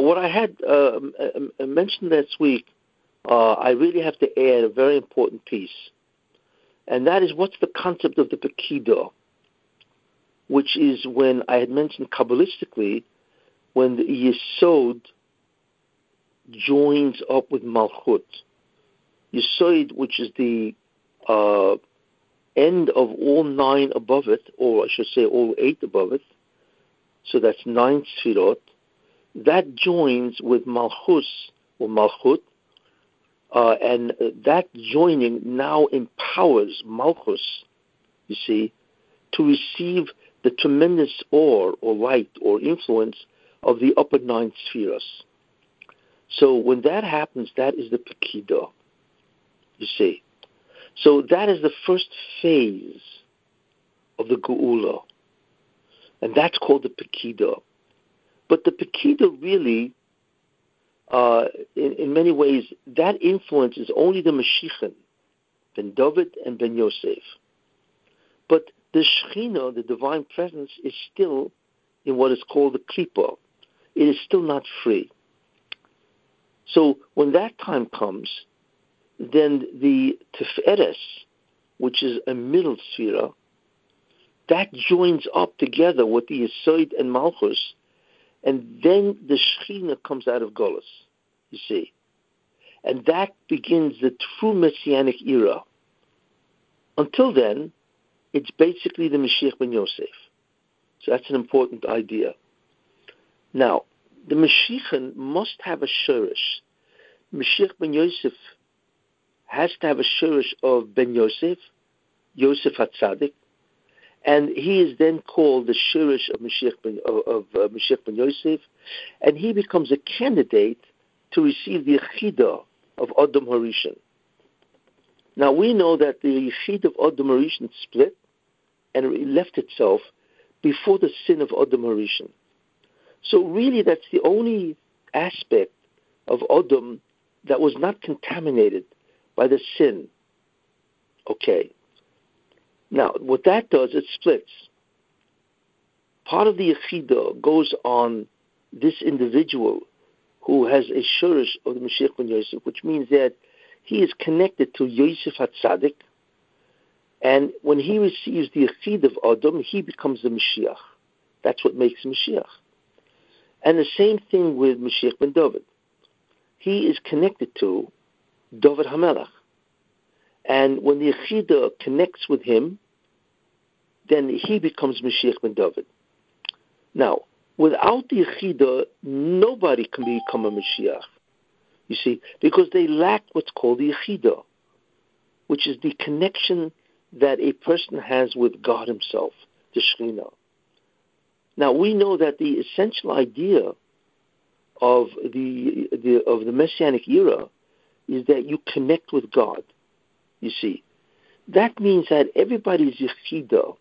What I had uh, mentioned last week, uh, I really have to add a very important piece, and that is what's the concept of the Pekidah, which is when I had mentioned Kabbalistically, when the Yesod joins up with Malchut. Yesod, which is the uh, end of all nine above it, or I should say all eight above it, so that's nine Sfirot, that joins with Malchus or Malchut, uh, and that joining now empowers Malchus, you see, to receive the tremendous awe or light or influence of the upper nine spheres. So when that happens, that is the Pekidah, you see. So that is the first phase of the Geula, and that's called the Pekidah. But the Pekidah really, uh, in, in, many ways, that influence is only the Mashiachin, Ben David and Ben Yosef. But the Shekhinah, the divine presence, is still in what is called the Klippa. It is still not free. So when that time comes, then the Tiferes, which is a middle sphere, that joins up together with the Yesod and Malchus, and then the Shekhinah comes out of Golos, you see. And that begins the true Messianic era. Until then, it's basically the Mashiach ben Yosef. So that's an important idea. Now, the Mashiach must have a Shurish. Mashiach ben Yosef has to have a Shurish of ben Yosef, Yosef HaTzadik, and he is then called the Shirish of Mashiach ben, of, uh, Mashiach ben Yosef, and he becomes a candidate to receive the Yechidah of Adam Harishon. Now we know that the Yechid of Adam Harishon split, and left itself before the sin of Adam Harishon. So really, that's the only aspect of Adam that was not contaminated by the sin. Okay. Now, what that does, it splits. Part of the Yechidah goes on this individual who has a shurish of the Mashiach ben Yosef, which means that he is connected to Yosef HaTzadik, and when he receives the Yechid of Adam, he becomes the Mashiach. That's what makes Mashiach. And the same thing with Mashiach ben David. He is connected to David Hamelach. And when the Yechida connects with him, then he becomes Mashiach ben David. Now, without the Yechida, nobody can become a Mashiach. You see, because they lack what's called the Yechida, which is the connection that a person has with God Himself, the Shekhinah. Now we know that the essential idea of the, the of the messianic era is that you connect with God. You see, that means that everybody's yechida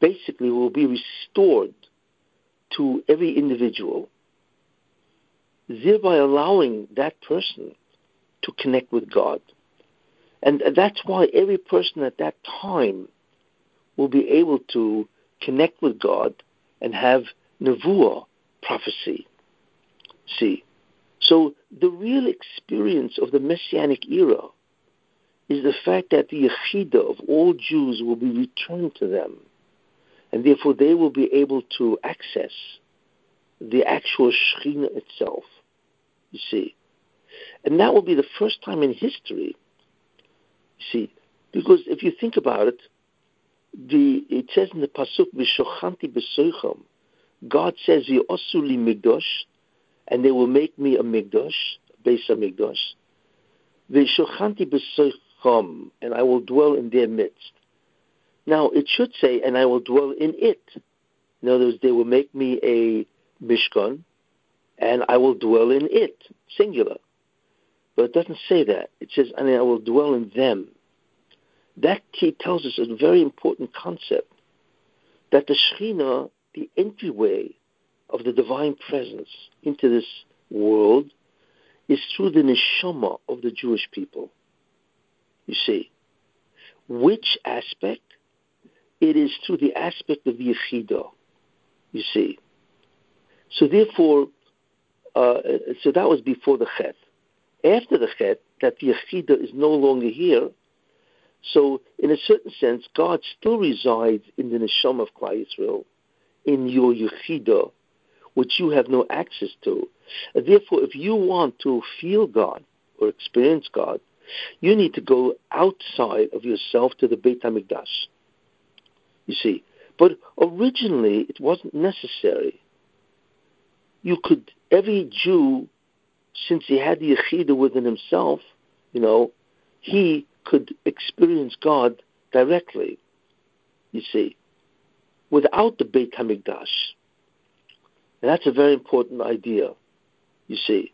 basically will be restored to every individual, thereby allowing that person to connect with God. And that's why every person at that time will be able to connect with God and have nevuah, prophecy. See, so the real experience of the Messianic era is the fact that the Yechidah of all Jews will be returned to them, and therefore they will be able to access the actual Shekhinah itself. You see, and that will be the first time in history. You see, because if you think about it, the it says in the pasuk v'shochanti b'soicham, God says v'osuli migdosh, and they will make me a migdosh, base a migdosh. V'shochanti b'soicham, and I will dwell in their midst. Now it should say, and I will dwell in it. In other words, they will make me a mishkan, and I will dwell in it, singular. But it doesn't say that. It says, and I will dwell in them. That tells us a very important concept that the Shekhinah, the entryway of the divine presence into this world, is through the neshama of the Jewish people. You see, which aspect? It is through the aspect of the Yechidah. You see, so therefore, uh, so that was before the Chet. After the Chet, that the Yechida is no longer here. So, in a certain sense, God still resides in the Neshama of Klal Yisrael, in your Yechida, which you have no access to. Therefore, if you want to feel God or experience God, you need to go outside of yourself to the Beit HaMikdash. You see, but originally it wasn't necessary. You could every Jew, since he had the Yechida within himself, you know, he could experience God directly. You see, without the Beit Hamikdash. And that's a very important idea. You see,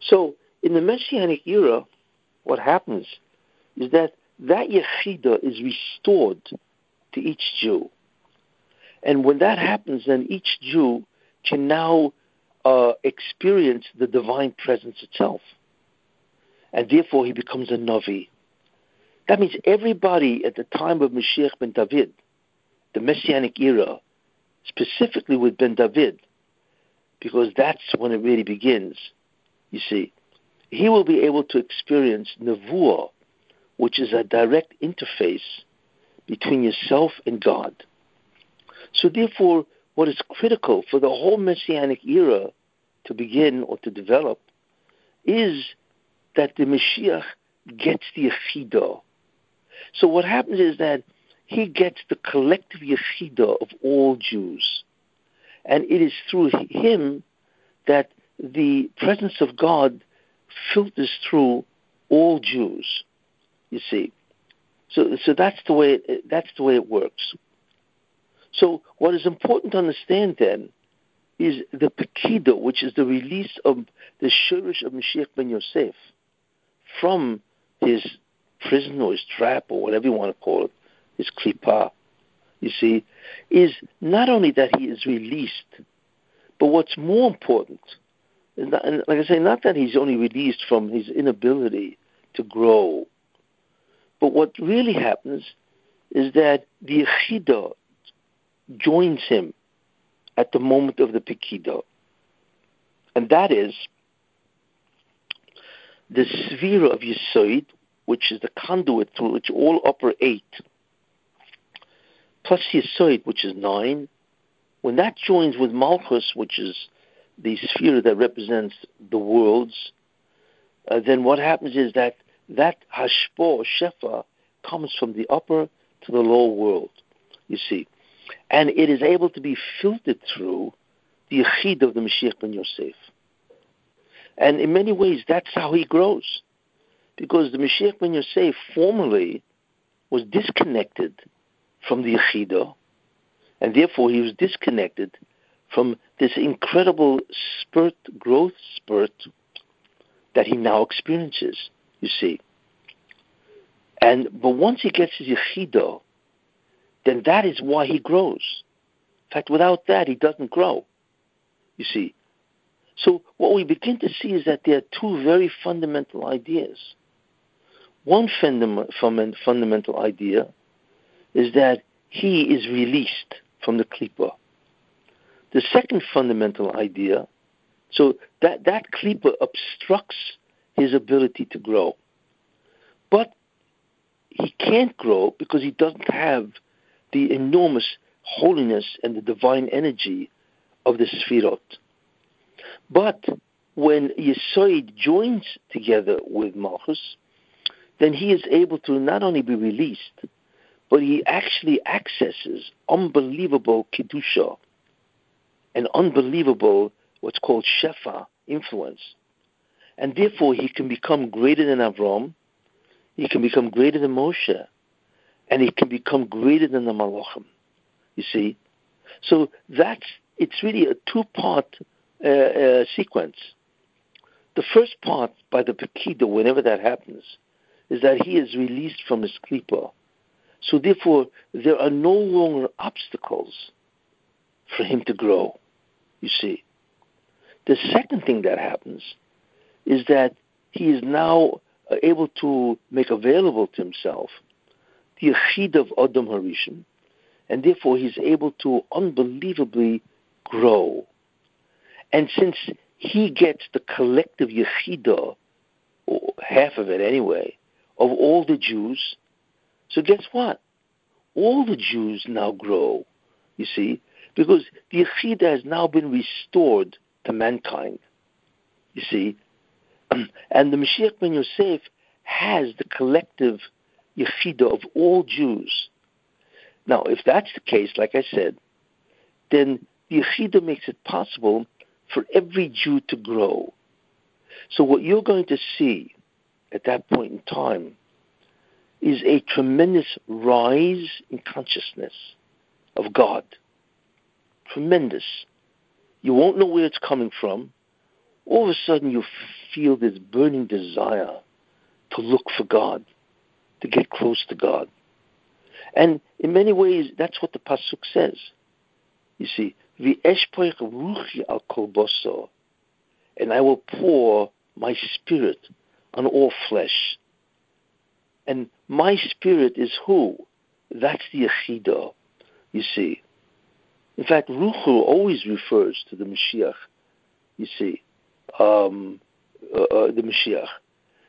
so in the Messianic era, what happens is that that Yechida is restored to each Jew. And when that happens, then each Jew can now uh, experience the divine presence itself. And therefore he becomes a Navi. That means everybody at the time of Mashiach ben David, the Messianic era, specifically with ben David, because that's when it really begins, you see, he will be able to experience Nevuah, which is a direct interface between yourself and God. So therefore, what is critical for the whole Messianic era to begin or to develop is that the Mashiach gets the Yechidah. So what happens is that he gets the collective Yechidah of all Jews. And it is through him that the presence of God filters through all Jews. You see, so so that's the way it, that's the way it works. So what is important to understand then is the Pekida, which is the release of the Shurish of Mashiach ben Yosef from his prison or his trap or whatever you want to call it, his klipa, you see, is not only that he is released, but what's more important, and like I say, not that he's only released from his inability to grow, but what really happens is that the Yechida joins him at the moment of the Pekida. And that is the sphere of Yisoid, which is the conduit through which all upper eight, plus Yisoid, which is nine, when that joins with Malchus, which is the sphere that represents the worlds, uh, then what happens is that that Hashpo, Shefa, comes from the upper to the lower world, you see and it is able to be filtered through the Yechid of the Mashiach ben Yosef. And in many ways, that's how he grows. Because the Mashiach ben Yosef formerly was disconnected from the Yechidah, and therefore he was disconnected from this incredible spurt, growth spurt that he now experiences, you see. And but once he gets his Yechidah, then that is why he grows. In fact, without that, he doesn't grow. You see. So what we begin to see is that there are two very fundamental ideas. One fundamental idea is that he is released from the klipa. The second fundamental idea, so that, that klipa obstructs his ability to grow. But he can't grow because he doesn't have the enormous holiness and the divine energy of the Sfirot. But when Yesoid joins together with Malchus, then he is able to not only be released, but he actually accesses unbelievable Kedusha, an unbelievable, what's called Shefa influence. And therefore he can become greater than Avram, he can become greater than Moshe, and he can become greater than the Malachim. You see? So that's, it's really a two-part uh, uh, sequence. The first part, by the Pekida, whenever that happens, is that he is released from his klipa. So therefore, there are no longer obstacles for him to grow, you see. The second thing that happens is that he is now uh, able to make available to himself the Yechid of Adam Harishon, and therefore he's able to unbelievably grow. And since he gets the collective yechida, or uh, half of it anyway, of all the Jews. So guess what? All the Jews now grow, you see, because the yechida has now been restored to mankind, you see. And the Mashiach ben Yosef has the collective yechida of all Jews. Now, if that's the case, like I said, then the yechida makes it possible for every Jew to grow. So what you're going to see at that point in time is a tremendous rise in consciousness of God. Tremendous. You won't know where it's coming from. All of a sudden, you feel this burning desire to look for God, to get close to God. And in many ways, that's what the Pasuk says. You see, ruchi al kol and I will pour my spirit on all flesh. And my spirit is who? That's the Yechida, you see. In fact, Ruchu always refers to the Mashiach, you see, um, uh, uh, the Mashiach.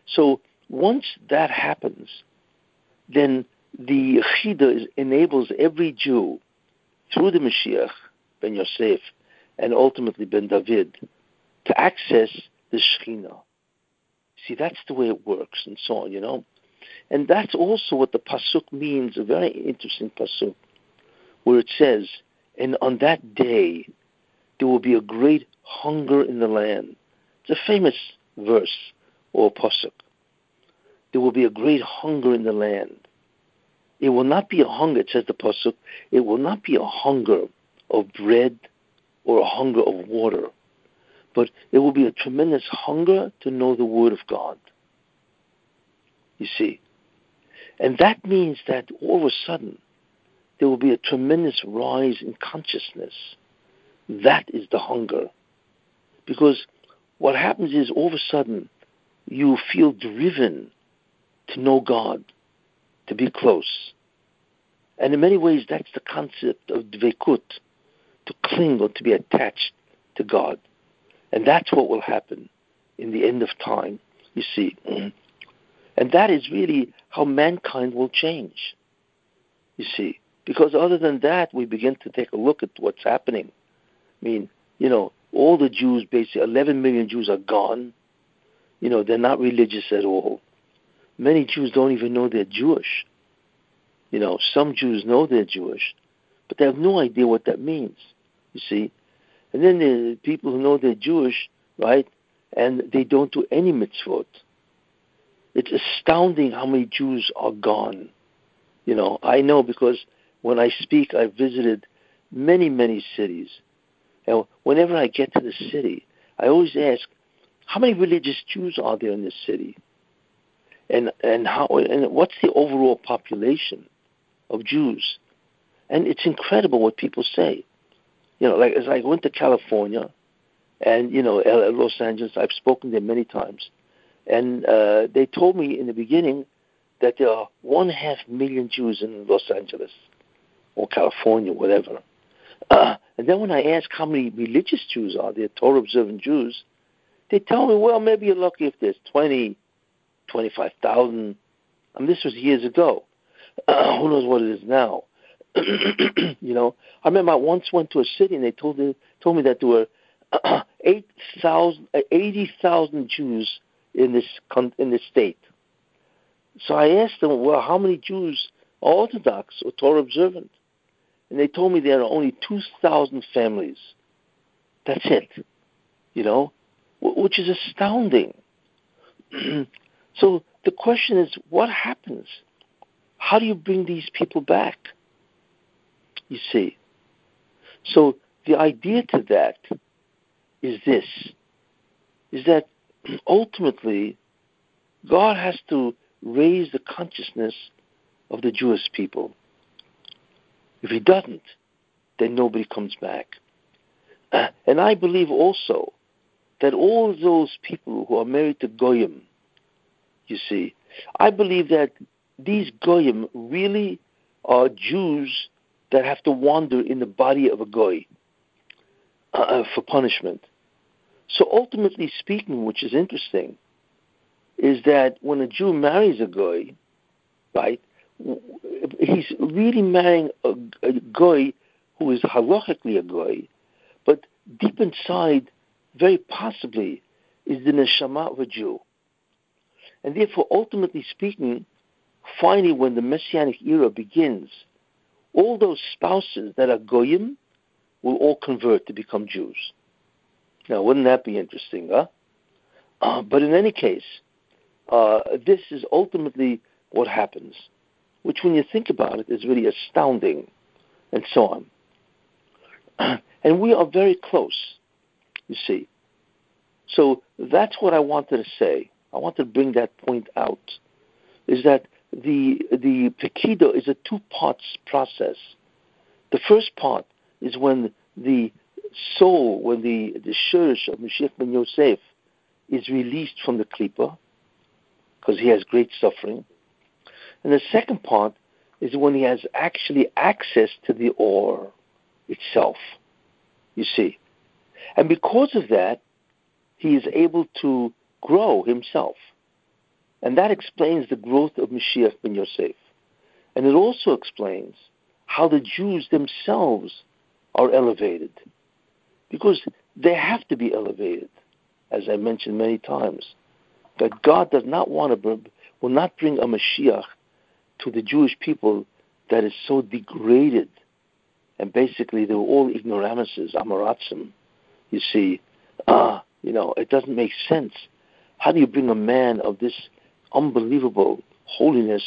So once that happens, then the Yechida enables every Jew through the Mashiach ben Yosef, and ultimately ben David, to access the Shekhinah. See, that's the way it works, and so on, you know. And that's also what the pasuk means. A very interesting pasuk, where it says, "And on that day, there will be a great hunger in the land." It's a famous verse or pasuk. There will be a great hunger in the land. It will not be a hunger, says the pasuk. It will not be a hunger of bread or a hunger of water, but it will be a tremendous hunger to know the Word of God. You see? And that means that all of a sudden there will be a tremendous rise in consciousness. That is the hunger. Because what happens is all of a sudden you feel driven to know God, to be close. And in many ways, that's the concept of dvekut, to cling or to be attached to God. And that's what will happen in the end of time, you see. And that is really how mankind will change, you see. Because other than that, we begin to take a look at what's happening. I mean, you know, all the Jews, basically, 11 million Jews are gone. You know, they're not religious at all. Many Jews don't even know they're Jewish. You know, some Jews know they're Jewish, but they have no idea what that means you see. And then there are people who know they're Jewish, right, and they don't do any mitzvot. It's astounding how many Jews are gone. You know, I know because when I speak, I've visited many, many cities. And whenever I get to the city, I always ask, how many religious Jews are there in this city? And and how and what's the overall population of Jews? And it's incredible what people say you know, like as I went to California, and you know, Los Angeles, I've spoken there many times, and uh, they told me in the beginning that there are one half million Jews in Los Angeles or California, whatever. Uh, and then when I ask how many religious Jews are there, Torah observant Jews, they tell me, well, maybe you're lucky if there's 20, 25,000. I mean, this was years ago. Uh, who knows what it is now? you know, I remember I once went to a city and they told me, told me that there were 8,000, 80,000 Jews in this in this state. So I asked them, well, how many Jews are Orthodox or Torah observant? And they told me there are only 2,000 families. That's it. You know, which is astounding. so the question is, what happens? How do you bring these people back? You see. So the idea to that is this is that ultimately God has to raise the consciousness of the Jewish people. If he doesn't, then nobody comes back. And I believe also that all those people who are married to Goyim, you see, I believe that these Goyim really are Jews that have to wander in the body of a goy uh, uh, for punishment. So ultimately speaking, which is interesting, is that when a Jew marries a goy, right, he's really marrying a, a goy who is halachically a goy, but deep inside, very possibly, is the neshama of a Jew. And therefore, ultimately speaking, finally, when the Messianic era begins, all those spouses that are goyim will all convert to become Jews. Now, wouldn't that be interesting, huh? Uh, but in any case, uh, this is ultimately what happens, which, when you think about it, is really astounding, and so on. and we are very close, you see. So that's what I wanted to say. I wanted to bring that point out, is that the the Pekido is a two parts process. The first part is when the soul, when the, the shurish of Mashiach ben Yosef is released from the klipa, because he has great suffering. And the second part is when he has actually access to the ore itself, you see. And because of that, he is able to grow himself. And that explains the growth of Mashiach ben Yosef. And it also explains how the Jews themselves are elevated. Because they have to be elevated, as I mentioned many times. That God does not want to, will not bring a Mashiach to the Jewish people that is so degraded. And basically, they were all ignoramuses, amaratzim. You see, ah, you know, it doesn't make sense. How do you bring a man of this unbelievable holiness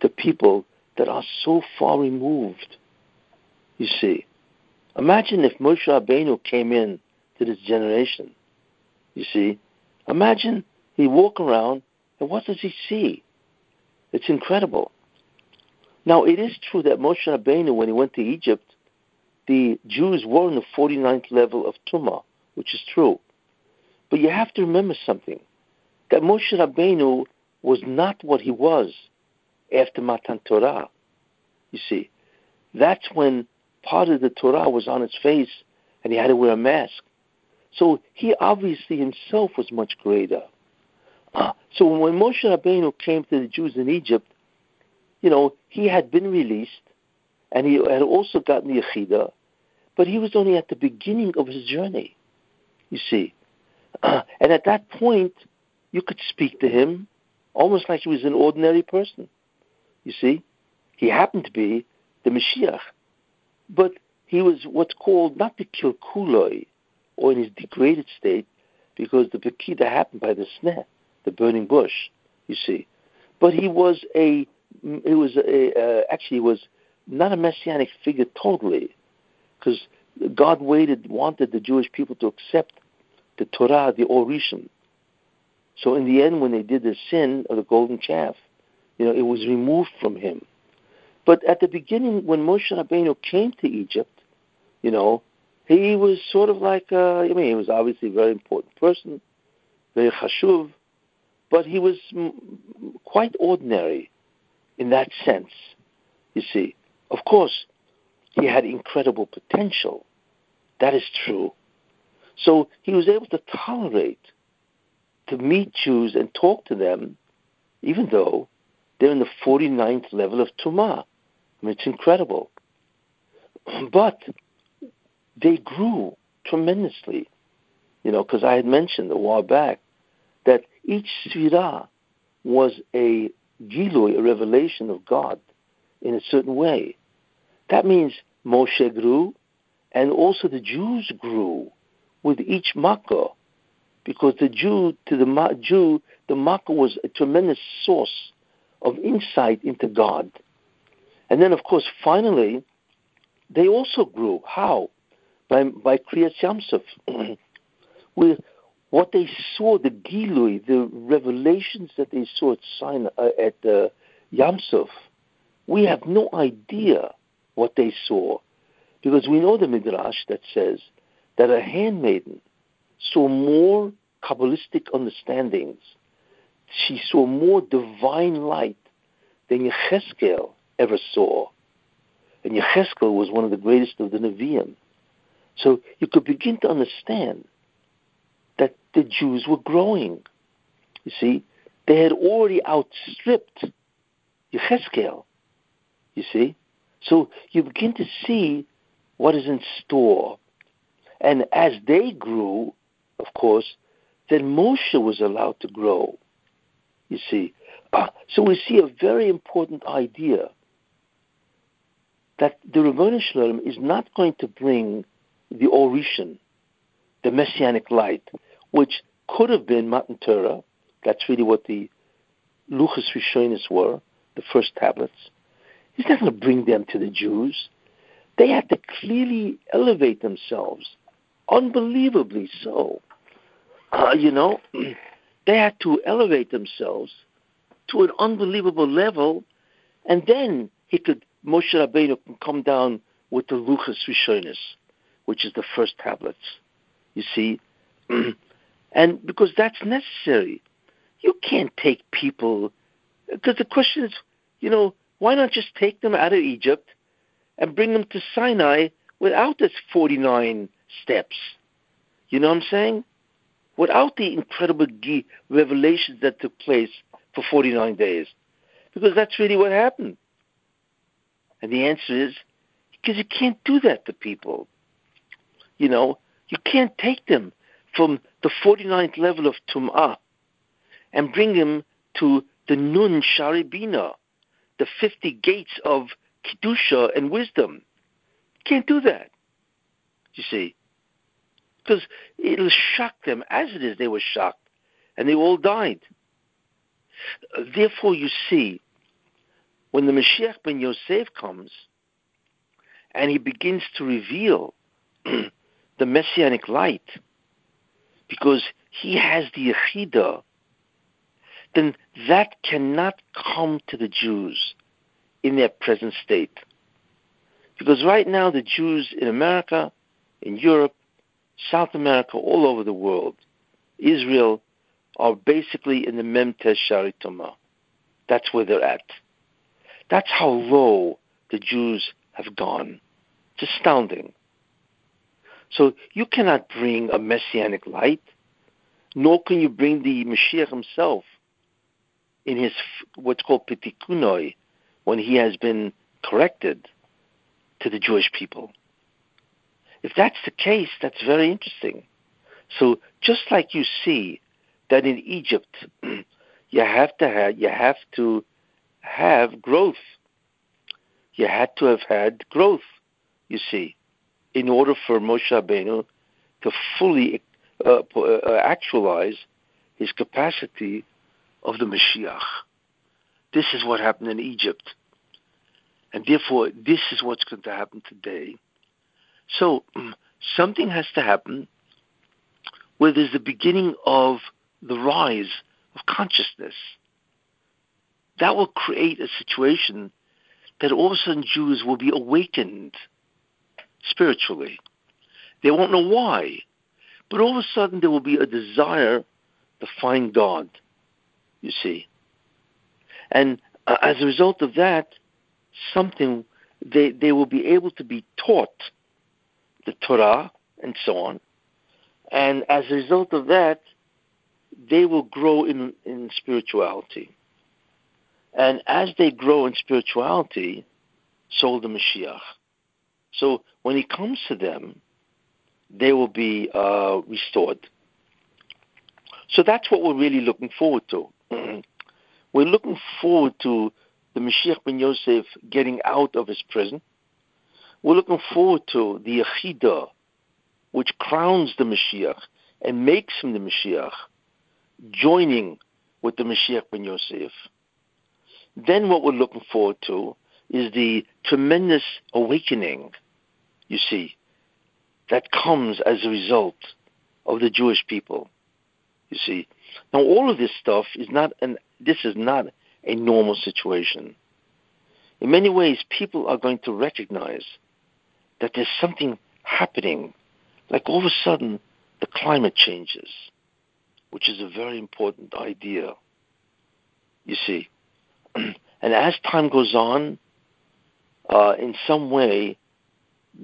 to people that are so far removed? You see, imagine if Moshe Rabbeinu came in to this generation. You see, imagine he walk around and what does he see? It's incredible. Now, it is true that Moshe Rabbeinu, when he went to Egypt, the Jews were in the 49th level of Tumah, which is true. But you have to remember something that Moshe Rabbeinu was not what he was after Matan Torah. You see, that's when part of the Torah was on his face and he had to wear a mask. So he obviously himself was much greater. Uh, so when Moshe Rabbeinu came to the Jews in Egypt, you know, he had been released and he had also gotten the Yechidah, but he was only at the beginning of his journey, you see. and at that point, you could speak to him almost like he was an ordinary person. You see, he happened to be the Mashiach, but he was what's called not the kilkuloi, or in his degraded state, because the Pekida happened by the sneh, the burning bush. You see, but he was a, he was a, uh, actually was not a messianic figure totally, because God waited, wanted the Jewish people to accept the Torah, the Orishim. So in the end, when they did the sin of the golden calf, you know, it was removed from him. But at the beginning, when Moshe Rabbeinu came to Egypt, you know, he was sort of like, uh, I mean, he was obviously a very important person, very chashuv, but he was quite ordinary in that sense, you see. Of course, he had incredible potential. That is true. So he was able to tolerate to meet Jews and talk to them, even though they're in the 49th level of Tumah. I mean, it's incredible. But they grew tremendously, you know, because I had mentioned a while back that each Svirah was a Gilui, a revelation of God in a certain way. That means Moshe grew, and also the Jews grew with each makkah, because the Jew to the Jew, the makkah was a tremendous source of insight into God. And then, of course, finally, they also grew. How? By by Kriyat Yam Suf. what they saw, the Gilui, the revelations that they saw at Sinai, uh, at uh, Yam Suf, we have no idea what they saw, because we know the midrash that says that a handmaiden saw more Kabbalistic understandings. She saw more divine light than Yecheskel ever saw. And Yecheskel was one of the greatest of the Nevi'im. So you could begin to understand that the Jews were growing. You see, they had already outstripped Yecheskel. You see? So you begin to see what is in store. And as they grew, of course, then Moshe was allowed to grow. You see? Uh, so we see a very important idea that the Shel Olam is not going to bring the Orishan, the Messianic light, which could have been Matan Torah. That's really what the Luchas Rishonis were, the first tablets. He's not going to bring them to the Jews. They had to clearly elevate themselves, unbelievably so. Uh, you know, they had to elevate themselves to an unbelievable level, and then he could Moshe Rabbeinu can come down with the Luchas Rishonis, which is the first tablets. You see, and because that's necessary, you can't take people. Because the question is, you know, why not just take them out of Egypt and bring them to Sinai without its 49 steps? You know what I'm saying? Without the incredible revelations that took place for 49 days. Because that's really what happened. And the answer is because you can't do that to people. You know, you can't take them from the 49th level of Tum'ah and bring them to the Nun Sha'arei Binah, the 50 gates of Kedusha and wisdom. You can't do that, you see. Because it'll shock them. As it is, they were shocked, and they all died. Therefore, you see, when the Mashiach ben Yosef comes and he begins to reveal the messianic light, because he has the Yechida, then that cannot come to the Jews in their present state. Because right now, the Jews in America, in Europe, South America, all over the world, Israel, are basically in the Memtes Sharitoma. That's where they're at. That's how low the Jews have gone. It's astounding. So you cannot bring a messianic light, nor can you bring the Mashiach himself in his what's called pitikunoi, when he has been corrected to the Jewish people. If that's the case, that's very interesting. So just like you see that in Egypt, you have to have you have to have growth. You had to have had growth, you see, in order for Moshe Rabbeinu to fully uh, uh, actualize his capacity of the Mashiach. This is what happened in Egypt. And therefore, this is what's going to happen today. So, something has to happen where there's the beginning of the rise of consciousness that will create a situation that all of a sudden Jews will be awakened spiritually. They won't know why, but all of a sudden there will be a desire to find God, you see. And uh, as a result of that, something, they, they will be able to be taught the Torah and so on. And as a result of that, they will grow in, in spirituality. And as they grow in spirituality, so will the Mashiach. So when he comes to them, they will be uh, restored. So that's what we're really looking forward to. we're looking forward to the Mashiach ben Yosef getting out of his prison. We're looking forward to the Yechida, which crowns the Mashiach and makes him the Mashiach, joining with the Mashiach ben Yosef. Then what we're looking forward to is the tremendous awakening, you see, that comes as a result of the Jewish people. You see. Now all of this stuff is not an this is not a normal situation. In many ways people are going to recognize that there's something happening. Like all of a sudden the climate changes, which is a very important idea. You see. and as time goes on, uh, in some way,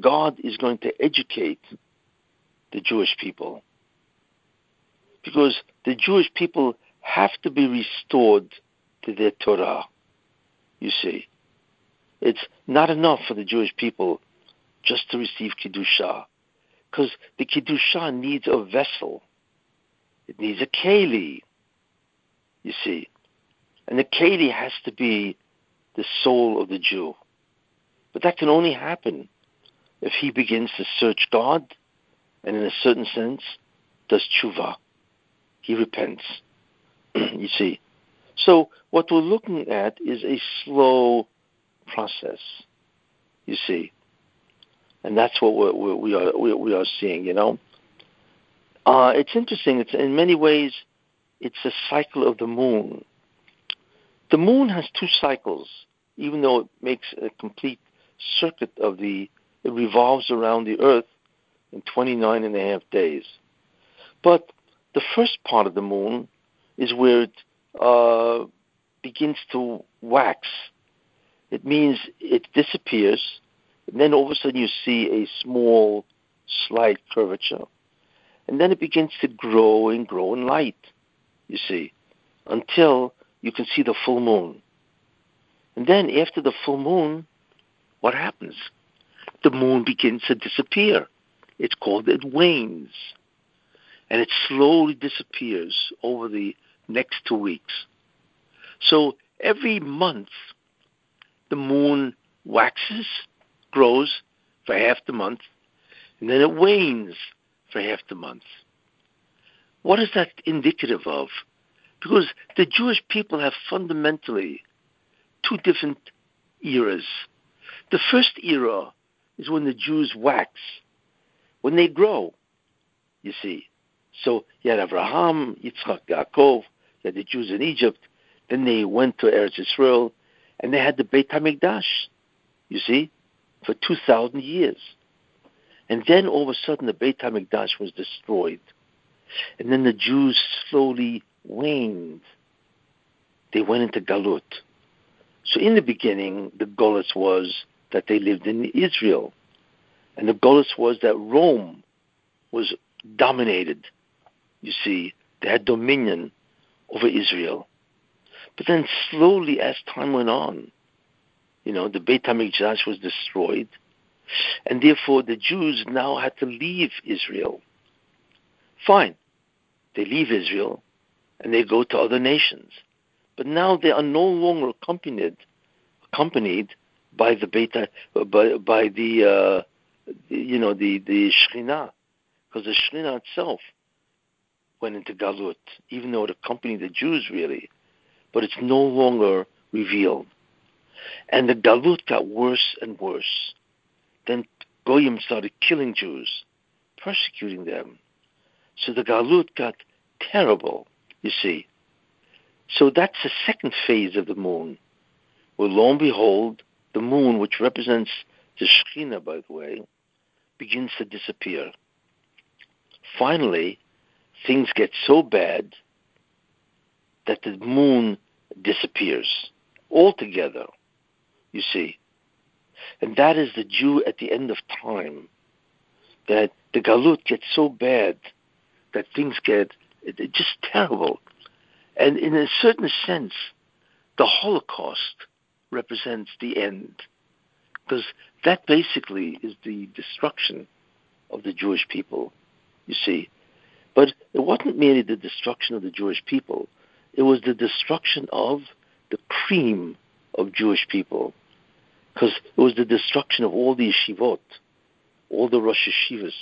God is going to educate the Jewish people. because the Jewish people have to be restored to their Torah. You see, it's not enough for the Jewish people just to receive Kiddusha, because the Kiddusha needs a vessel. It needs a keli, you see. And the keli has to be the soul of the Jew. But that can only happen if he begins to search God and, in a certain sense, does tshuva. He repents. you see. So, what we're looking at is a slow process, you see. And that's what we're, we are, we are seeing, you know. Uh, it's interesting. It's in many ways, it's a cycle of the moon. The moon has two cycles, even though it makes a complete circuit of the, it revolves around the Earth in 29 and a half days. But the first part of the moon is where it uh, begins to wax. It means it disappears, and then all of a sudden you see a small, slight curvature and then it begins to grow and grow in light, you see, until you can see the full moon. And then after the full moon, what happens? The moon begins to disappear. It's called, it wanes. And it slowly disappears over the next two weeks. So every month, the moon waxes, grows for half the month, and then it wanes for half the month. What is that indicative of? Because the Jewish people have fundamentally two different eras. The first era is when the Jews wax, when they grow, you see. So you had Abraham, Yitzchak, Yaakov, you had the Jews in Egypt, then they went to Eretz Israel, and they had the Beit HaMikdash, you see, for 2,000 years. And then all of a sudden the Beit HaMikdash was destroyed. And then the Jews slowly waned. They went into Galut. So in the beginning, the Golis was that they lived in Israel. And the Golis was that Rome was dominated. You see, they had dominion over Israel. But then slowly, as time went on, you know, the Beit HaMikdash was destroyed and therefore the Jews now had to leave Israel. Fine, they leave Israel and they go to other nations. But now they are no longer accompanied accompanied by the beta by, by the uh, you know the the Shekhinah, because the Shekhinah itself went into Galut, even though it accompanied the Jews really, but it's no longer revealed. And the Galut got worse and worse. Then Goyim started killing Jews, persecuting them. So the Galut got terrible, you see. So that's the second phase of the moon, where lo and behold, the moon, which represents the Shekhinah, by the way, begins to disappear. Finally, things get so bad that the moon disappears altogether, you see. And that is the Jew at the end of time. That the galut gets so bad that things get just terrible. And in a certain sense, the Holocaust represents the end. Because that basically is the destruction of the Jewish people, you see. But it wasn't merely the destruction of the Jewish people, it was the destruction of the cream of Jewish people because it was the destruction of all the yeshivot, all the Rosh Yeshivas,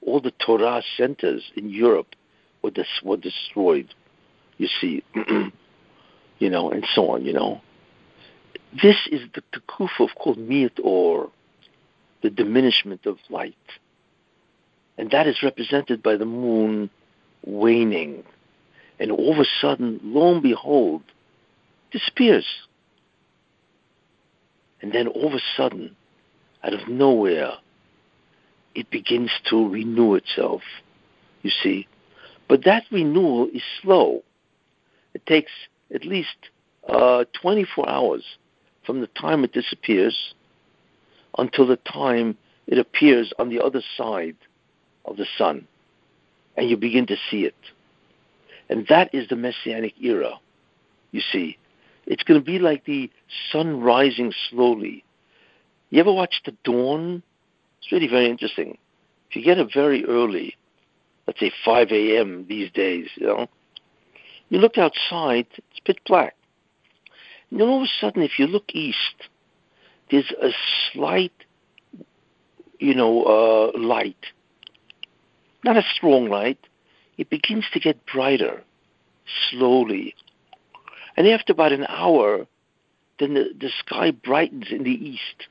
all the Torah centers in Europe were, dis- were destroyed. You see, you know, and so on. You know, this is the, the of called miut or the diminishment of light, and that is represented by the moon waning, and all of a sudden, lo and behold, disappears. And then all of a sudden, out of nowhere, it begins to renew itself, you see. But that renewal is slow. It takes at least uh, 24 hours from the time it disappears until the time it appears on the other side of the sun, and you begin to see it. And that is the Messianic era, you see. It's going to be like the sun rising slowly. You ever watch the dawn? It's really very interesting. If you get up very early, let's say 5 a.m. these days, you know, you look outside, it's pitch black. And all of a sudden, if you look east, there's a slight, you know, uh, light. Not a strong light. It begins to get brighter, slowly. And after about an hour, then the, the sky brightens in the east.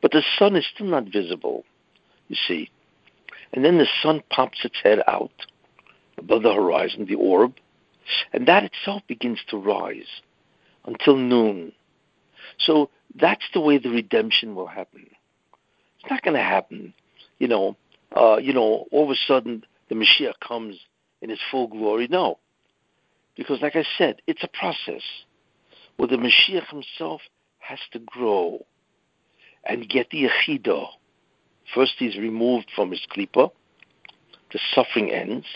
But the sun is still not visible, you see. And then the sun pops its head out above the horizon, the orb, and that itself begins to rise until noon. So that's the way the redemption will happen. It's not going to happen, you know. Uh, you know, all of a sudden the Mashiach comes in his full glory. No, because like I said, it's a process where the Mashiach himself has to grow and get the Yechidah. First, he's removed from his klipa, the suffering ends,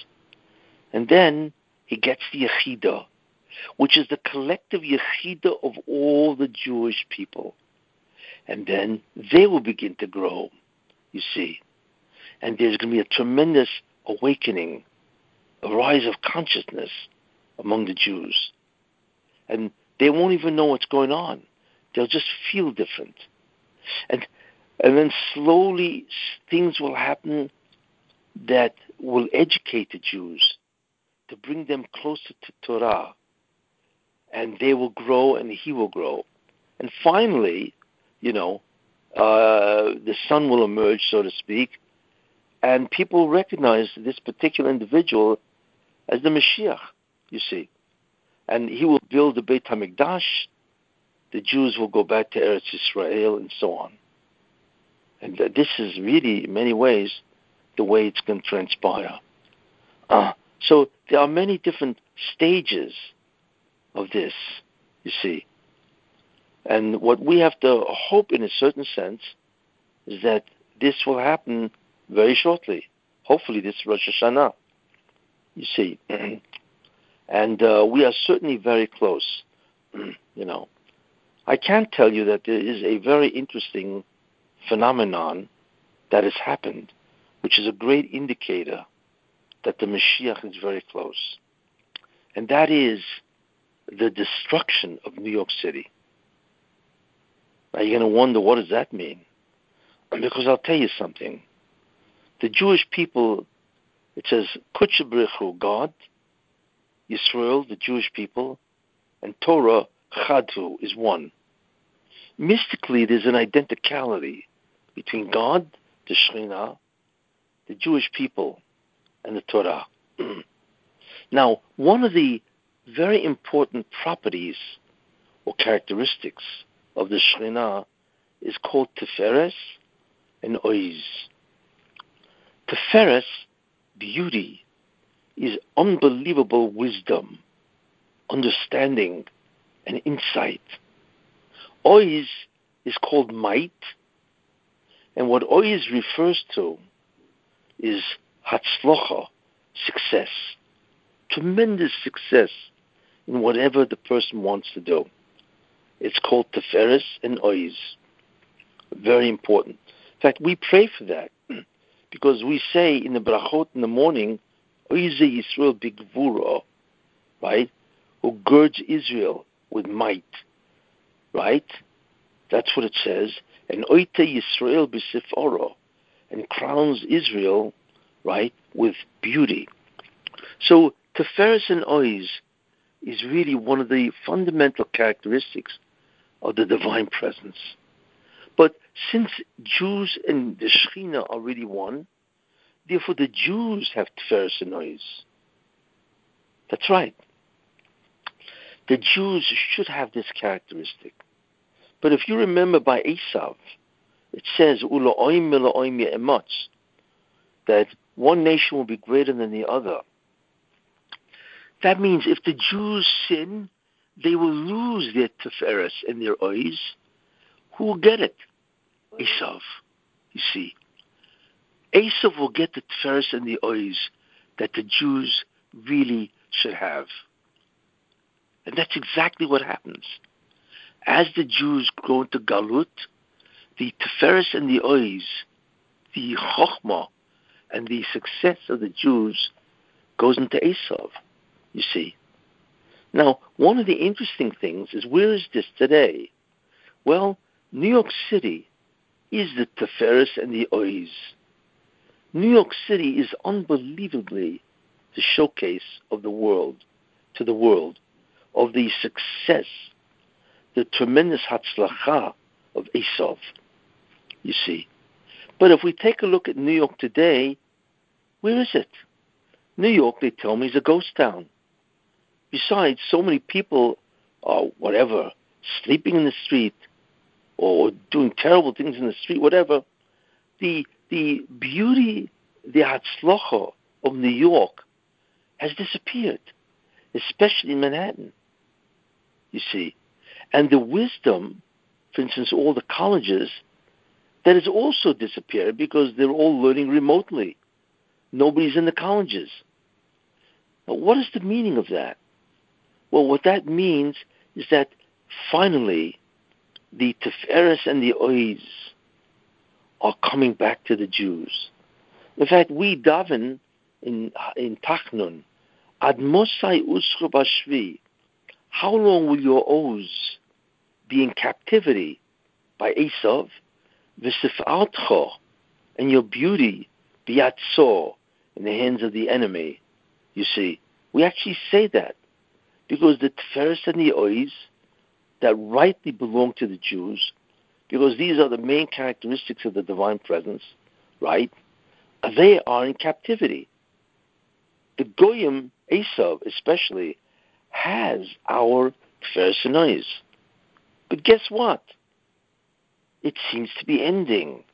and then he gets the Yechidah, which is the collective Yechidah of all the Jewish people. And then they will begin to grow, you see. And there's going to be a tremendous awakening, a rise of consciousness among the Jews. And they won't even know what's going on. They'll just feel different. And and then slowly things will happen that will educate the Jews to bring them closer to Torah. And they will grow and he will grow. And finally, you know, uh, the sun will emerge, so to speak, and people recognize this particular individual as the Mashiach, you see. And he will build the Beit HaMikdash, the Jews will go back to Eretz Israel, and so on. And this is really, in many ways, the way it's going to transpire. Uh, so there are many different stages of this, you see. And what we have to hope, in a certain sense, is that this will happen very shortly. Hopefully, this Rosh Hashanah, you see. and uh, we are certainly very close, you know. I can tell you that there is a very interesting phenomenon that has happened, which is a great indicator that the Mashiach is very close. And that is the destruction of New York City. Now you're going to wonder, what does that mean? Because I'll tell you something. The Jewish people, it says, Kutchabrichu, God, Yisrael, the Jewish people, and Torah, Chadhu, is one. Mystically, there's an identicality between God, the Shekhinah, the Jewish people, and the Torah. now, one of the very important properties or characteristics of the Shekhinah is called Tiferes and Oiz. Tiferes, beauty, is unbelievable wisdom, understanding, and insight. Oiz is called might, and what Oiz refers to is Hatzlocha, success, tremendous success in whatever the person wants to do. It's called Teferis and Oiz. Very important. In fact, we pray for that because we say in the brachot in the morning, Oize Yisrael Bigvura, right? Who girds Israel with might, right? That's what it says. And Oite Yisrael B'Siforo, and crowns Israel, right, with beauty. So Teferes and Oiz is really one of the fundamental characteristics of the divine presence. But since Jews and the Shekhinah are really one, therefore the Jews have Tiferes Oiz. That's right. The Jews should have this characteristic. But if you remember by Esav, it says, that one nation will be greater than the other. That means if the Jews sin, they will lose their teferes and their Oiz. Who will get it? Esav. You see. Esav will get the teferes and the Oiz that the Jews really should have. And that's exactly what happens. As the Jews go into Galut, the Tiferes and the Ois, the Chochmah and the success of the Jews goes into Esav, you see. Now, one of the interesting things is where is this today? Well, New York City is the Tiferes and the Ois. New York City is unbelievably the showcase of the world, to the world, of the success, the tremendous hatzlacha of Esav, you see. But if we take a look at New York today, where is it? New York, they tell me, is a ghost town. Besides, so many people are whatever, sleeping in the street or doing terrible things in the street, whatever. The the beauty, the hatzlocha of New York has disappeared, especially in Manhattan. You see, and the wisdom, for instance, all the colleges, that has also disappeared because they're all learning remotely. Nobody's in the colleges. Now, what is the meaning of that? Well, what that means is that finally the Tiferes and the Ois are coming back to the Jews. In fact, we daven in in Tachnun, Ad Mosai Bashvi, how long will your Oz be in captivity by Esav, V'sif'atcho, and your beauty biatzor in the hands of the enemy? You see, we actually say that because the Tiferes and the Ois that rightly belong to the Jews, because these are the main characteristics of the divine presence, right? They are in captivity. The Goyim, Esav especially, has our Tiferes and Ois. But guess what? It seems to be ending.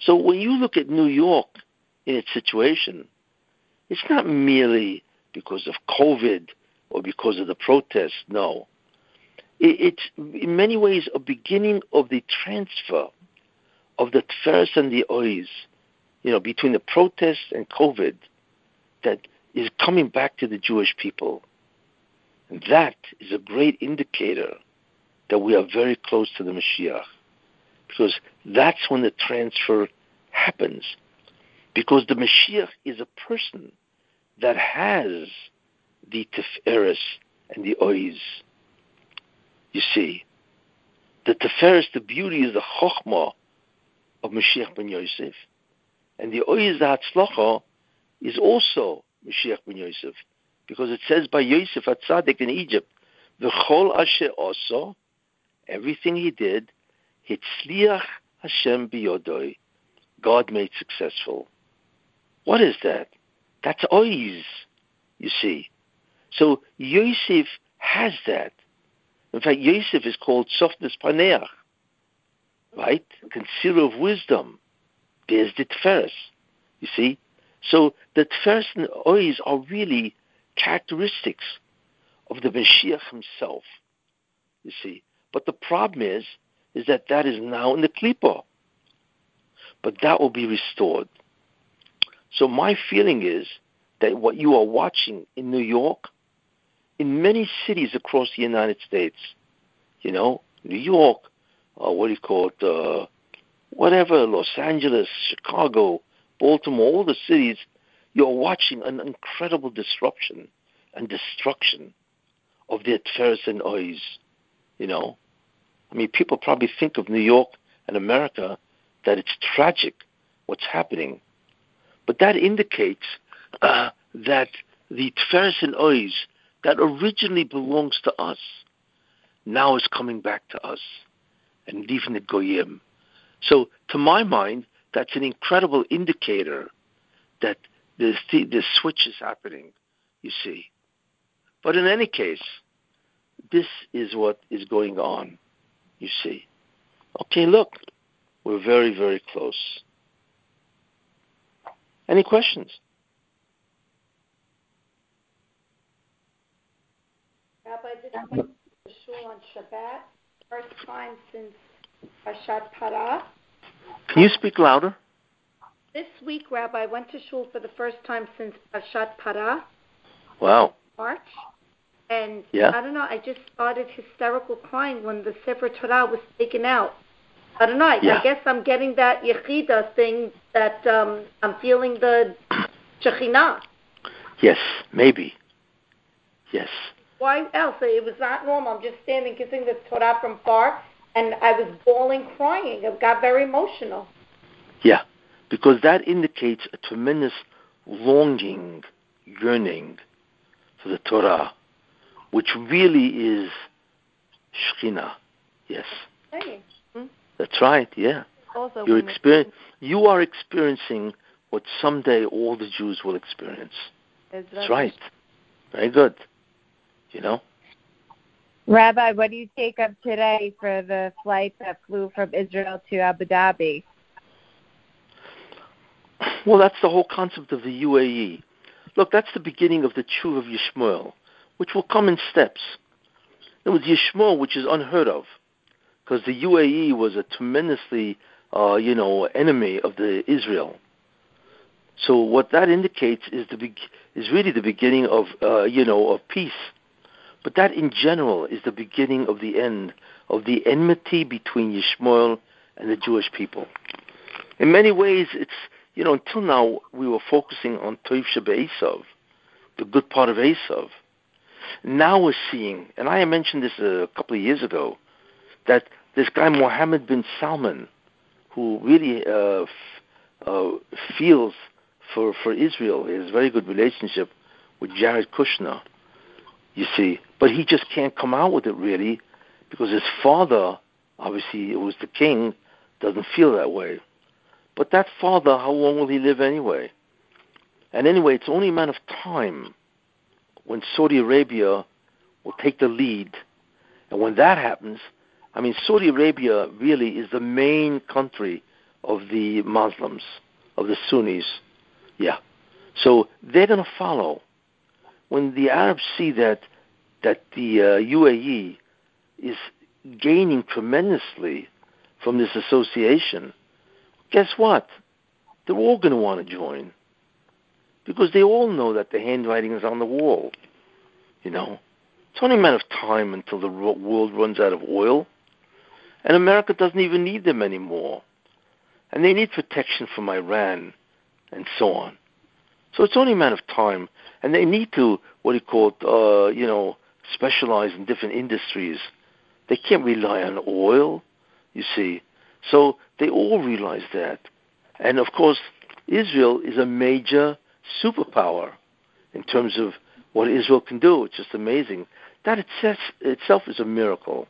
So when you look at New York in its situation, it's not merely because of COVID or because of the protests. No. It's in many ways a beginning of the transfer of the Tiferes and the Ois, you know, between the protests and COVID that is coming back to the Jewish people. And that is a great indicator that we are very close to the Mashiach. Because that's when the transfer happens. Because the Mashiach is a person that has the Tiferes and the Ois. You see, the Tiferes, the beauty is the Chokhmah of Mashiach ben Yosef, and the Ois, the Hatzlacha, is also Mashiach ben Yosef, because it says by Yosef at Tzaddik in Egypt, the Chol Asher also, everything he did, Hitzliach Hashem biyodoi, God made successful. What is that? That's Ois, you see. So Yosef has that. In fact, Yosef is called Tzofnas Paneach, right? Concealer of wisdom. There's the Tferes, you see. So the Tferes and Ois are really characteristics of the Mashiach himself, you see. But the problem is, is that that is now in the Klippa. But that will be restored. So my feeling is that what you are watching in New York in many cities across the United States. You know, New York, uh, what do you call it? Uh, whatever, Los Angeles, Chicago, Baltimore, all the cities, you're watching an incredible disruption and destruction of their Tiferes and Ois. You know, I mean, people probably think of New York and America that it's tragic what's happening, but that indicates uh, that the and Ois that originally belongs to us now is coming back to us and leaving the goyim. So, to my mind, that's an incredible indicator that the, the switch is happening, you see. But in any case, this is what is going on, you see. Okay, look, we're very, very close. Any questions? Rabbi, this week the shul on Shabbat, first time since Parshat Parah. Can you speak louder? This week, Rabbi, I went to shul for the first time since Parshat Parah. Wow. March. And Yeah. I don't know, I just started hysterical crying when the Sefer Torah was taken out. I don't know. I, Yeah. I guess I'm getting that Yechida thing that um, I'm feeling the Shekhinah. Yes, maybe. Yes. Why else? It was not normal. I'm just standing kissing the Torah from far, and I was bawling, crying. It got very emotional. Yeah. Because that indicates a tremendous longing, yearning for the Torah, which really is Shekhinah. Yes. Hey. Hmm? That's right, yeah. Also, You're experience, you are experiencing what someday all the Jews will experience. That's right. Very good. You know? Rabbi, what do you take up today for the flight that flew from Israel to Abu Dhabi? Well, that's the whole concept of the UAE. Look, that's the beginning of the Tshuva of Yishmael, which will come in steps. It was Yishmael, which is unheard of, because the UAE was a tremendously, uh, you know, enemy of the Israel. So what that indicates is the be- is really the beginning of, uh, you know, of peace. But that, in general, is the beginning of the end of the enmity between Yishmael and the Jewish people. In many ways, it's you know, until now we were focusing on Toiv Esav, the good part of Esav. Now we're seeing, and I mentioned this a couple of years ago, that this guy Mohammed bin Salman, who really uh, f- uh, feels for for Israel, he has a very good relationship with Jared Kushner. You see, but he just can't come out with it really, because his father, obviously, it was the king, doesn't feel that way. But that father, how long will he live anyway? And anyway, it's only a matter of time when Saudi Arabia will take the lead. And when that happens, I mean, Saudi Arabia really is the main country of the Muslims, of the Sunnis. Yeah. So they're going to follow. When the Arabs see that that the uh, UAE is gaining tremendously from this association, guess what? They're all going to want to join because they all know that the handwriting is on the wall. You know, it's only a matter of time until the world runs out of oil, and America doesn't even need them anymore, and they need protection from Iran, and so on. So it's only a matter of time, and they need to what do you call it? Uh, you know, specialize in different industries. They can't rely on oil, you see. So they all realize that. And of course, Israel is a major superpower in terms of what Israel can do. It's just amazing. That itself, itself is a miracle.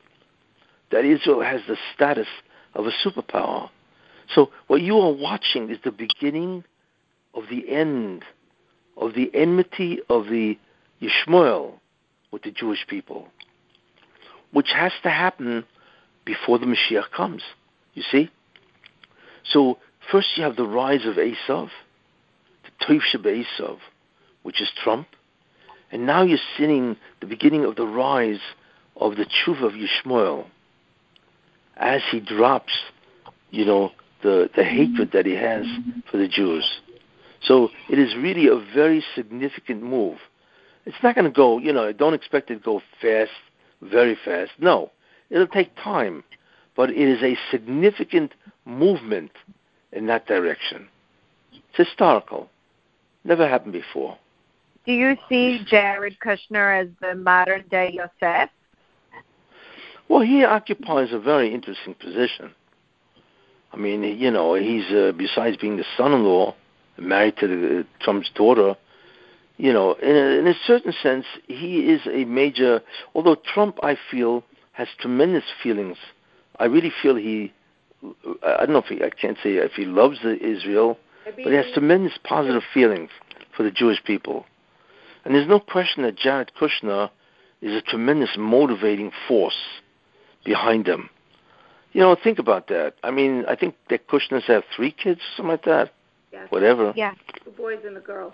That Israel has the status of a superpower. So what you are watching is the beginning of the end of the enmity of the Yishmael with the Jewish people, which has to happen before the Mashiach comes. You see? So first you have the rise of Esav, the Toiv Esav, which is Trump, and now you're seeing the beginning of the rise of the Tshuva of Yishmael as he drops, you know, the, the hatred that he has for the Jews. So it is really a very significant move. It's not going to go, you know, don't expect it to go fast, very fast. No, it'll take time, but it is a significant movement in that direction. It's historical. Never happened before. Do you see Jared Kushner as the modern day Yosef? Well, he occupies a very interesting position. I mean, you know, he's uh, besides being the son-in-law, married to the, Trump's daughter. You know, in a, in a certain sense, he is a major. Although Trump, I feel, has tremendous feelings. I really feel he. I don't know if he. I can't say if he loves the Israel, but he has tremendous positive feelings for the Jewish people. And there's no question that Jared Kushner is a tremendous motivating force behind them. You know, think about that. I mean, I think that Kushners have three kids, or something like that. Yes. Whatever. Yeah. the boys and the girls.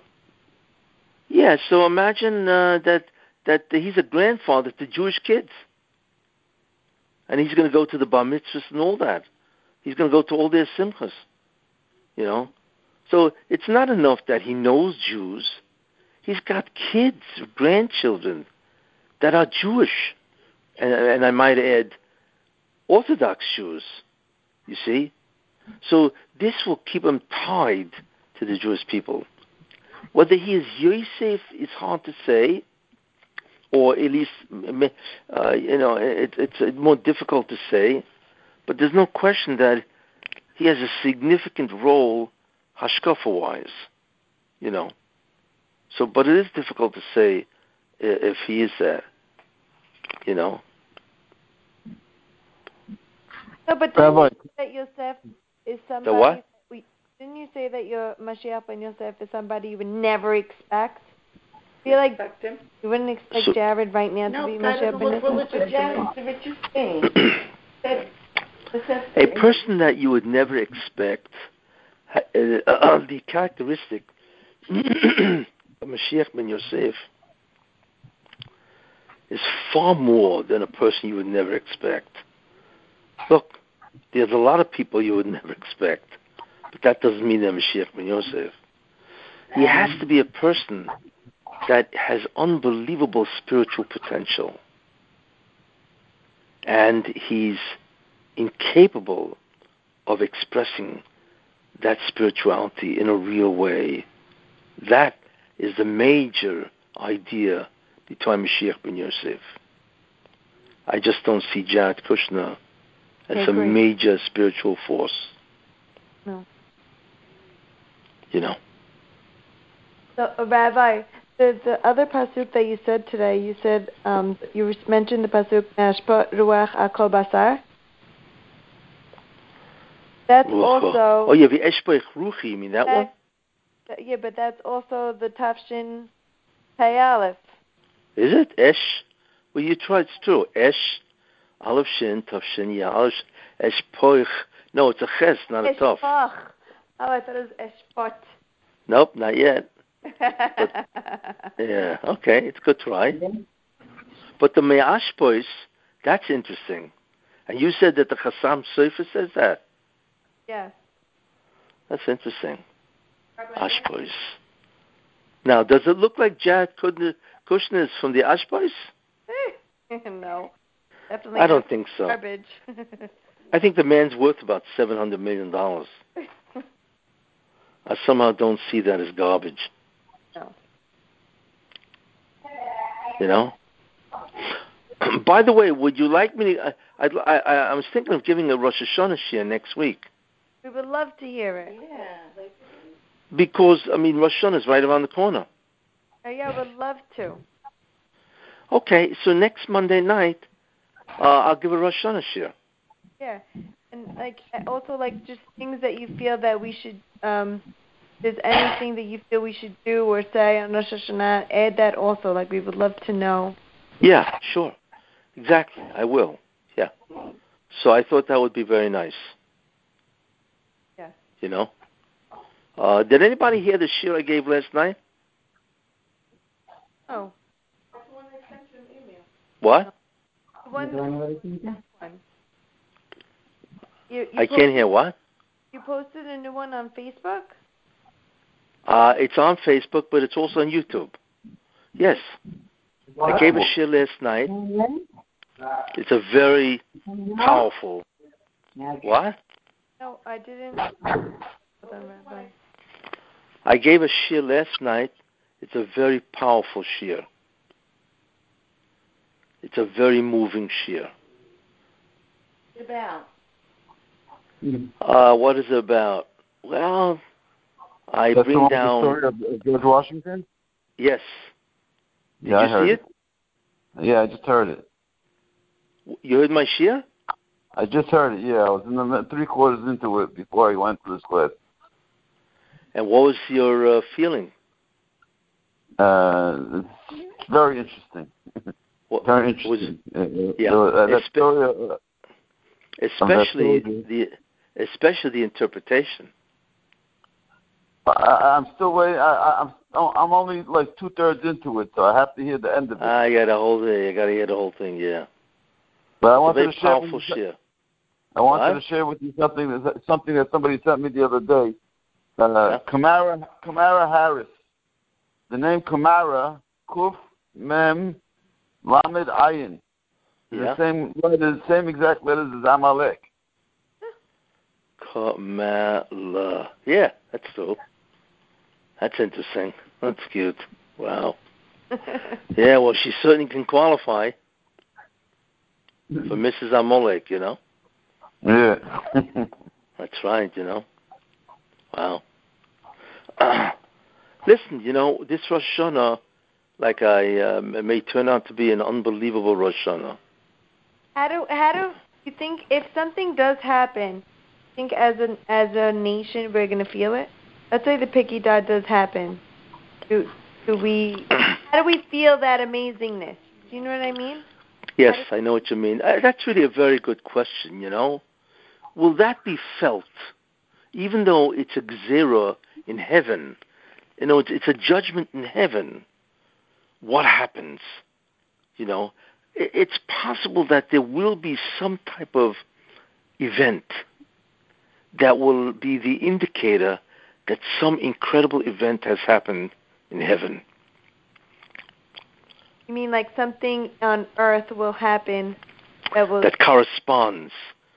Yeah. So imagine uh, that that he's a grandfather to Jewish kids, and he's going to go to the bar mitzvahs and all that. He's going to go to all their simchas. You know, so it's not enough that he knows Jews. he's got kids, grandchildren that are Jewish, and, and I might add, Orthodox Jews. You see, so this will keep him tied to the Jewish people. Whether he is Yosef is hard to say, or at least uh, you know it, it's more difficult to say. But there's no question that he has a significant role, hashkafa wise. You know, so but it is difficult to say if he is that. You know. No, but didn't you say that Yosef is somebody? The what? Didn't you say that your Mashiach ben Yosef is somebody you would never expect? I feel like Expect him. you wouldn't expect So- Jared right now No, to be that is Mashiach ben what, what was Yosef. the Jared, what you saying? That- that A person that you would never expect, ha- uh, uh, the characteristic of Mashiach ben Yosef is far more than a person you would never expect. Look, there's a lot of people you would never expect, but that doesn't mean they're Mashiach ben Yosef. He has to be a person that has unbelievable spiritual potential. And he's incapable of expressing that spirituality in a real way. That is the major idea behind Mashiach ben Yosef. I just don't see Jared Kushner as a major spiritual force. No. You know. So, uh, Rabbi, the the other pasuk that you said today, you said um, you mentioned the pasuk Nashpa Ruach Akol Basar. That's also oh yeah, the Eshbech Ruchi, you mean that one? that- yeah, but that's also the Tafshin Pei Aleph. Is it? Esh? Well, you tried. It's true. Esh, Aleph Shin, Tav Shin, yeah, Aleph, Esh Poich. No, it's a Ches, not a Tav. Eshpach. Oh, I thought it was Eshpot. Nope, not yet. Yeah, okay, it's a good try. Mm-hmm. But the Me'ashpois, that's interesting. And you said that the Chassam Sofer says that. yes. That's interesting. Ashpois. Now, does it look like Jad Kushner Kushner is from the Ashpois? Eh, no. Definitely I don't not think so. garbage. I think the man's worth about seven hundred million dollars. I somehow don't see that as garbage. No. You know. By the way, would you like me to? I, I'd- I, I, I was thinking of giving a Rosh Hashanah shiur next week we would love to hear it. Yeah, because I mean Rosh Hashanah is right around the corner. Oh, yeah, I would love to. Okay, so next Monday night, uh, I'll give a Rosh Hashanah shiur. Yeah, and like also like just things that you feel that we should. Um, if there's anything that you feel we should do or say on Rosh Hashanah, add that also. Like we would love to know. Yeah, sure. Exactly. I will. Yeah. So I thought that would be very nice. Yeah. You know? Uh, did anybody hear the shir I gave last night? Oh, What? the one. One. You, you I po- can't hear what? You posted a new one on Facebook. Uh, it's on Facebook, but it's also on YouTube. Yes. I gave a shir last night. It's a very powerful. What? No, I didn't. Hold on, Rabbi. I gave a shir last night. It's a very powerful shir. It's a very moving shir. what about? Uh, what is it about? Well, I That's bring the down. story of of George Washington. Yes. Did yeah, you I heard see it. Yeah, I just heard it. You heard my shir? I just heard it. Yeah, I was in the three quarters into it before I went to this class. And what was your uh, feeling? Uh, it's very interesting. What, Very interesting. Uh, uh, Yeah. uh, that Espe- story. Uh, especially the especially the interpretation. I, I'm still waiting. I, I, I'm I'm only like two thirds into it, so I have to hear the end of it. I got to hold it. I got to hear the whole thing. Yeah. but I wanted to share. With powerful you. I wanted What? to share with you something that something that somebody sent me the other day. Uh. Kamala Kamala Harris the name Kamala, Kuf Mem Lamed Ayin. Yeah. The same letters, same exact letters as Amalek. Kamala. Yeah, that's true. That's interesting. That's cute. Wow. Yeah, well, she certainly can qualify for Mrs. Amolek, you know? Yeah. That's right, you know? Wow. Uh, listen, you know, this Rosh Hashanah, like I, um, it may turn out to be an unbelievable Rosh Hashanah. How do how do you think if something does happen, think as an as a nation we're gonna feel it? Let's say the picky dot does happen. Do do we how do we feel that amazingness? Do you know what I mean? Yes, I know what you mean. Uh, that's really a very good question, you know? Will that be felt, even though it's a gzera in heaven? You know, it's, it's a judgment in heaven. What happens? You know, I- it's possible that there will be some type of event that will be the indicator that some incredible event has happened in heaven. You mean like something on earth will happen that will that corresponds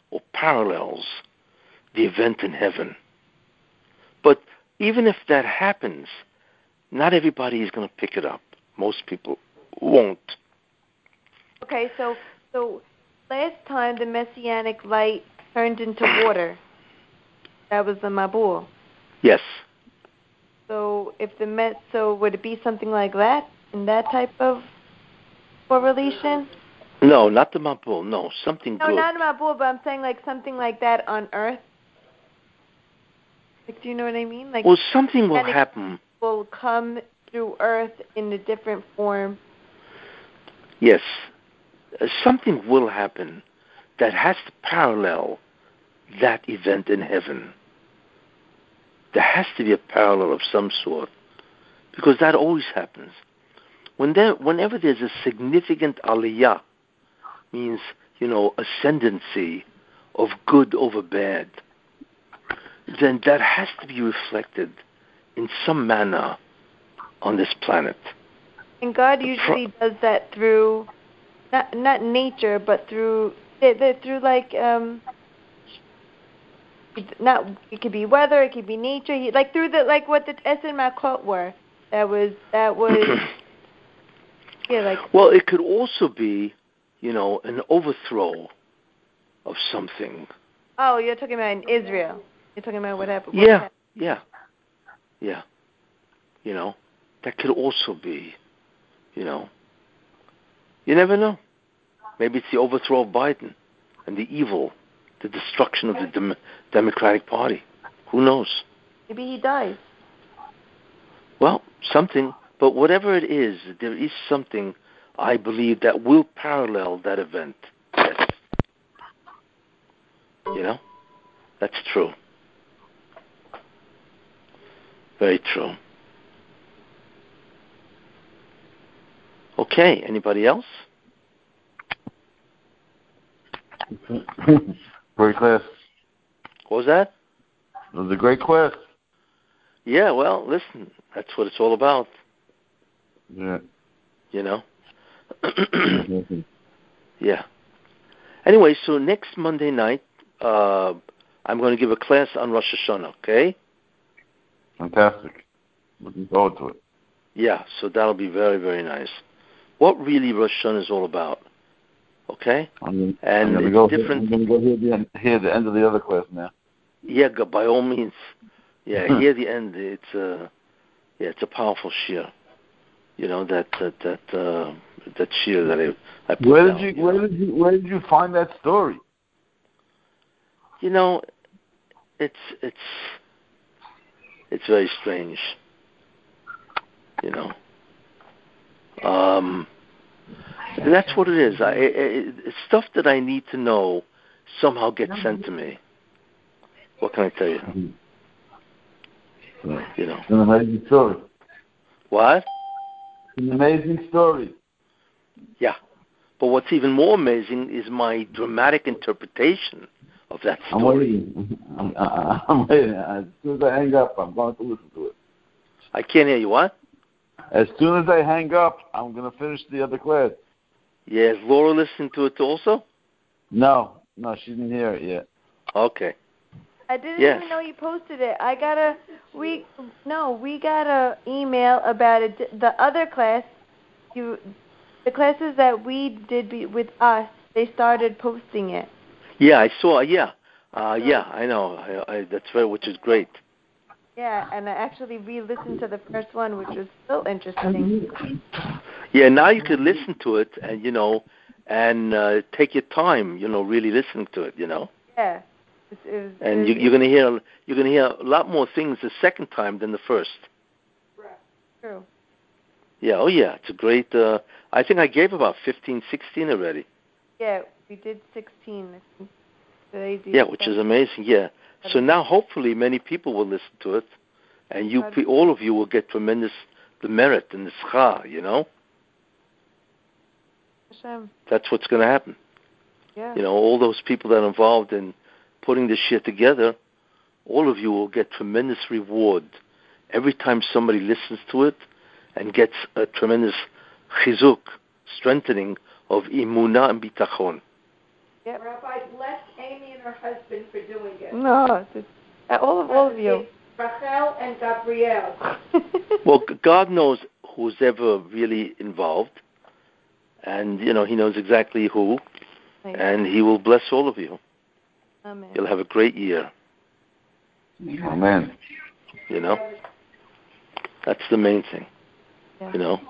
or parallels the event in heaven. But even if that happens, not everybody is going to pick it up. Most people won't. Okay, so so last time the messianic light turned into water. That was the Mabul. Yes. So if the met so would it be something like that in that type of correlation? No, not the Mabul. No, something No, good. not Mabul, but I'm saying like something like that on Earth. Like, do you know what I mean? Like, well, something will happen. will come through Earth in a different form. Yes. Uh, something will happen that has to parallel that event in heaven. There has to be a parallel of some sort because that always happens. When there, whenever there's a significant aliyah, means, you know, ascendancy of good over bad, then that has to be reflected in some manner on this planet. And God usually does that through not not nature, but through th- th- through like um not it could be weather, it could be nature, he, like through the like what the Eser Makot were. That was that was yeah like Well, it could also be, you know, an overthrow of something. oh you're talking about in Israel. You're talking about what happened. what Yeah, happened. yeah, yeah. You know, that could also be, you know, you never know. Maybe it's the overthrow of Biden and the evil, the destruction of the Dem- Democratic Party. Who knows? Maybe he dies. Well, something, but whatever it is, there is something I believe that will parallel that event. Yes. You know? That's true. Very true. Okay, anybody else? great class. What was that? It was a great class. Yeah, well, listen, that's what it's all about, Yeah. you know? yeah. Anyway, so next Monday night, uh, I'm going to give a class on Rosh Hashanah, okay? Fantastic. Looking forward to it. Yeah, so that'll be very, very nice. What really Rosh Hashanah is all about, okay? I'm And I'm gonna go. different- I'm gonna go hear the end, hear the end of the other class now. Yeah, by all means. Yeah, Hmm. here the end. It's a, yeah, it's a powerful shiur. You know that that that uh, that shiur that I I put Where down, did you know. Where did you Where did you find that story? You know, it's it's it's very strange. You know, um, and that's what it is. I stuff that I need to know somehow gets sent to me. What can I tell you? Um, yeah. You know It's an amazing story. what? It's an amazing story. Yeah. But what's even more amazing is my dramatic interpretation of that I'm story. waiting. I'm, I'm waiting. As soon as I hang up, I'm going to listen to it. I can't hear you. What? As soon as I hang up, I'm gonna finish the other class. Yeah, is Laura listening to it also? No, no, she didn't hear it yet. Okay. I didn't Yes. even know you posted it. I got a we no, we got a email about it. The other class, you, the classes that we did be, with us, they started posting it. Yeah, I saw. Yeah, uh, yeah, I know. I, I, that's right, which is great. Yeah, and I actually re-listened to the first one, which was so interesting. Yeah, now you can listen to it, and you know, and uh, take your time. You know, really listening to it. You know, Yeah, it, it was, and you, you're gonna hear you're gonna hear a lot more things the second time than the first. true. Yeah. Oh, yeah. It's a great. Uh, I think I gave about 15, 16 already. Yeah, we did 16. I Yeah, which is amazing. Yeah. So now, hopefully, many people will listen to it, and you, all of you, will get tremendous the merit and the schar. You know, Hashem. that's what's going to happen. Yeah. You know, all those people that are involved in putting this shit together, all of you will get tremendous reward every time somebody listens to it and gets a tremendous chizuk, strengthening of imuna and bitachon. Rabbi, bless Amy and her husband for doing it. No, it's, uh, all of all of you. Rachel and Gabrielle. Well, God knows who's ever really involved, and you know He knows exactly who, and He will bless all of you. Amen. You'll have a great year. Amen. You know, that's the main thing. Yeah. You know,